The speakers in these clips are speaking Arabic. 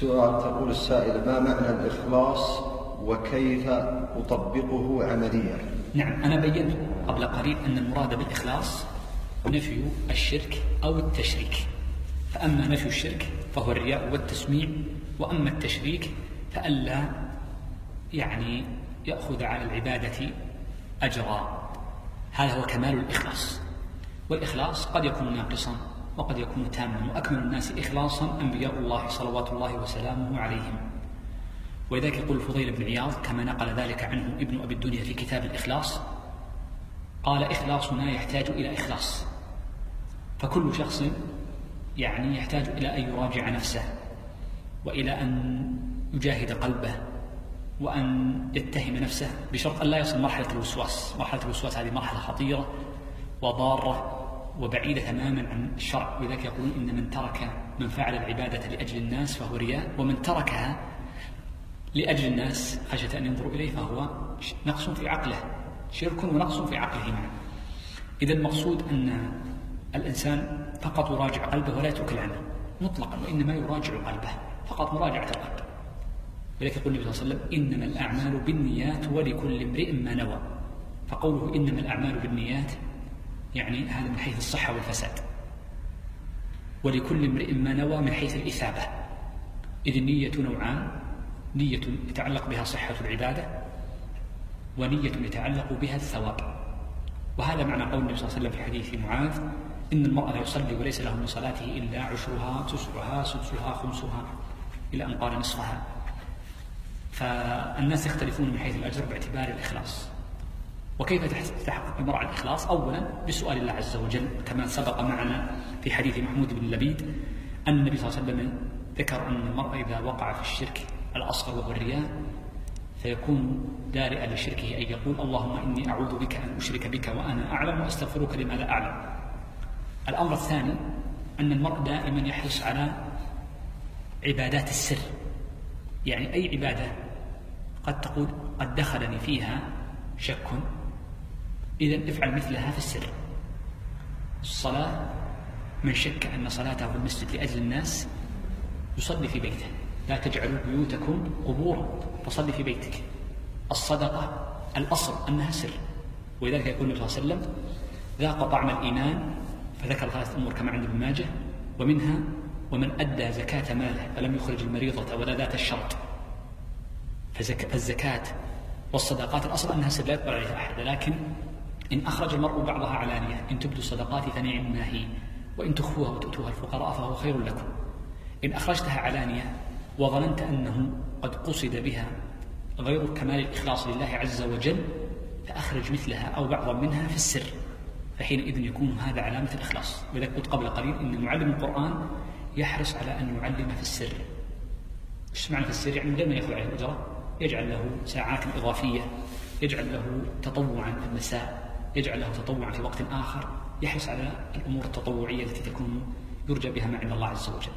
سؤال تقول السائل ما معنى الإخلاص وكيف أطبقه عمليا؟ نعم أنا بينت قبل قليل أن المراد بالإخلاص نفي الشرك أو التشريك. فأما نفي الشرك فهو الرياء والتسميع وأما التشريك فألا يعني يأخذ على العبادة أجرا. هذا هو كمال الإخلاص. والإخلاص قد يكون ناقصا. وقد يكون تاما وأكمل الناس إخلاصا أنبياء الله صلوات الله وسلامه عليهم. ولذلك يقول الفضيل بن عياض كما نقل ذلك عنه ابن أبي الدنيا في كتاب الإخلاص قال إخلاصنا يحتاج إلى إخلاص. فكل شخص يعني يحتاج إلى أن يراجع نفسه وإلى أن يجاهد قلبه وأن يتهم نفسه بشرط أن لا يصل مرحلة الوسواس. مرحلة الوسواس هذه مرحلة خطيرة وضارة وبعيدة تماما عن الشرع. ولذلك يقولون إن من ترك من فعل العبادة لأجل الناس فهو رياء ومن تركها لأجل الناس خشية أن ينظروا إليه فهو نقص في عقله شرك ونقص في عقله معا. إذا المقصود أن الإنسان فقط يراجع قلبه ولا يترك العمل مطلقا وإنما يراجع قلبه فقط مراجعة القلب. ولذلك يقول النبي صلى الله عليه وسلم إنما الأعمال بالنيات ولكل امرئ ما نوى. فقوله إنما الأعمال بالنيات يعني هذا من حيث الصحة والفساد. ولكل امرئ ما نوى من حيث الإثابة. إذ النية نوعان نية يتعلق بها صحة العبادة ونية يتعلق بها الثواب. وهذا معنى قول النبي صلى الله عليه وسلم في حديث معاذ إن المرأة لا يصلي وليس له من صلاته إلا عشرها تسعها سدسها خمسها إلى أن قال نصفها. فالناس يختلفون من حيث الأجر باعتبار الإخلاص. وكيف تحقق المرأة الإخلاص؟ أولا بسؤال الله عز وجل كما سبق معنا في حديث محمود بن لبيد أن النبي صلى الله عليه وسلم ذكر أن المرأة إذا وقع في الشرك الأصغر وهو الرياء فيكون دارئا لشركه أن يقول اللهم إني أعوذ بك أن أشرك بك وأنا أعلم وأستغفرك لما لا أعلم. الأمر الثاني أن المرء دائما يحرص على عبادات السر. يعني أي عبادة؟ قد تقول قد دخلني فيها شك إذا افعل مثلها في السر. الصلاة من شك أن صلاته في المسجد لأجل الناس يصلي في بيته. لا تجعلوا بيوتكم قبورا فصلي في بيتك. الصدقة الأصل أنها سر. ولذلك يقول النبي صلى الله عليه وسلم ذاق طعم الإيمان فذكر ثلاث أمور كما عند ابن ماجه ومنها ومن أدى زكاة ماله فلم يخرج المريضة ولا ذات الشرط. فالزكاة والصدقات الأصل أنها سر لا يقبل عليها أحد لكن إن أخرج المرء بعضها علانية إن تبدوا الصدقات ما هي وإن تخفوها وتؤتوها الفقراء فهو خير لكم. إن أخرجتها علانية وظننت أنه قد قصد بها غير كمال الإخلاص لله عز وجل فأخرج مثلها أو بعضا منها في السر فحينئذ يكون هذا علامة الإخلاص. ولذلك قلت قبل قليل أن معلم القرآن يحرص على أن يعلم في السر. إيش معنى في السر؟ يعني من غير ما يأخذ عليه الأجرة يجعل له ساعات إضافية يجعل له تطوعا في المساء. يجعل له تطوعا في وقت آخر يحرص على الأمور التطوعية التي تكون يرجى بها ما عند الله عز وجل.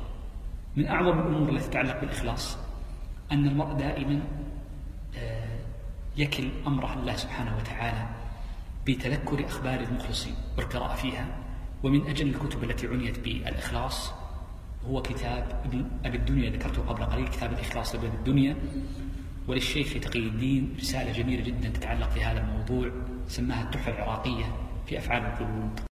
من أعظم الأمور التي تتعلق بالإخلاص أن المرء دائما آه، يكل أمره الله سبحانه وتعالى بتذكر أخبار المخلصين والقراءة فيها. ومن أجل الكتب التي عنيت بالإخلاص هو كتاب ابن أبي الدنيا ذكرته قبل قليل كتاب الإخلاص لابن الدنيا. وللشيخ تقي الدين رسالة جميلة جدا تتعلق في هذا الموضوع سماها التحفة العراقية في أفعال القلوب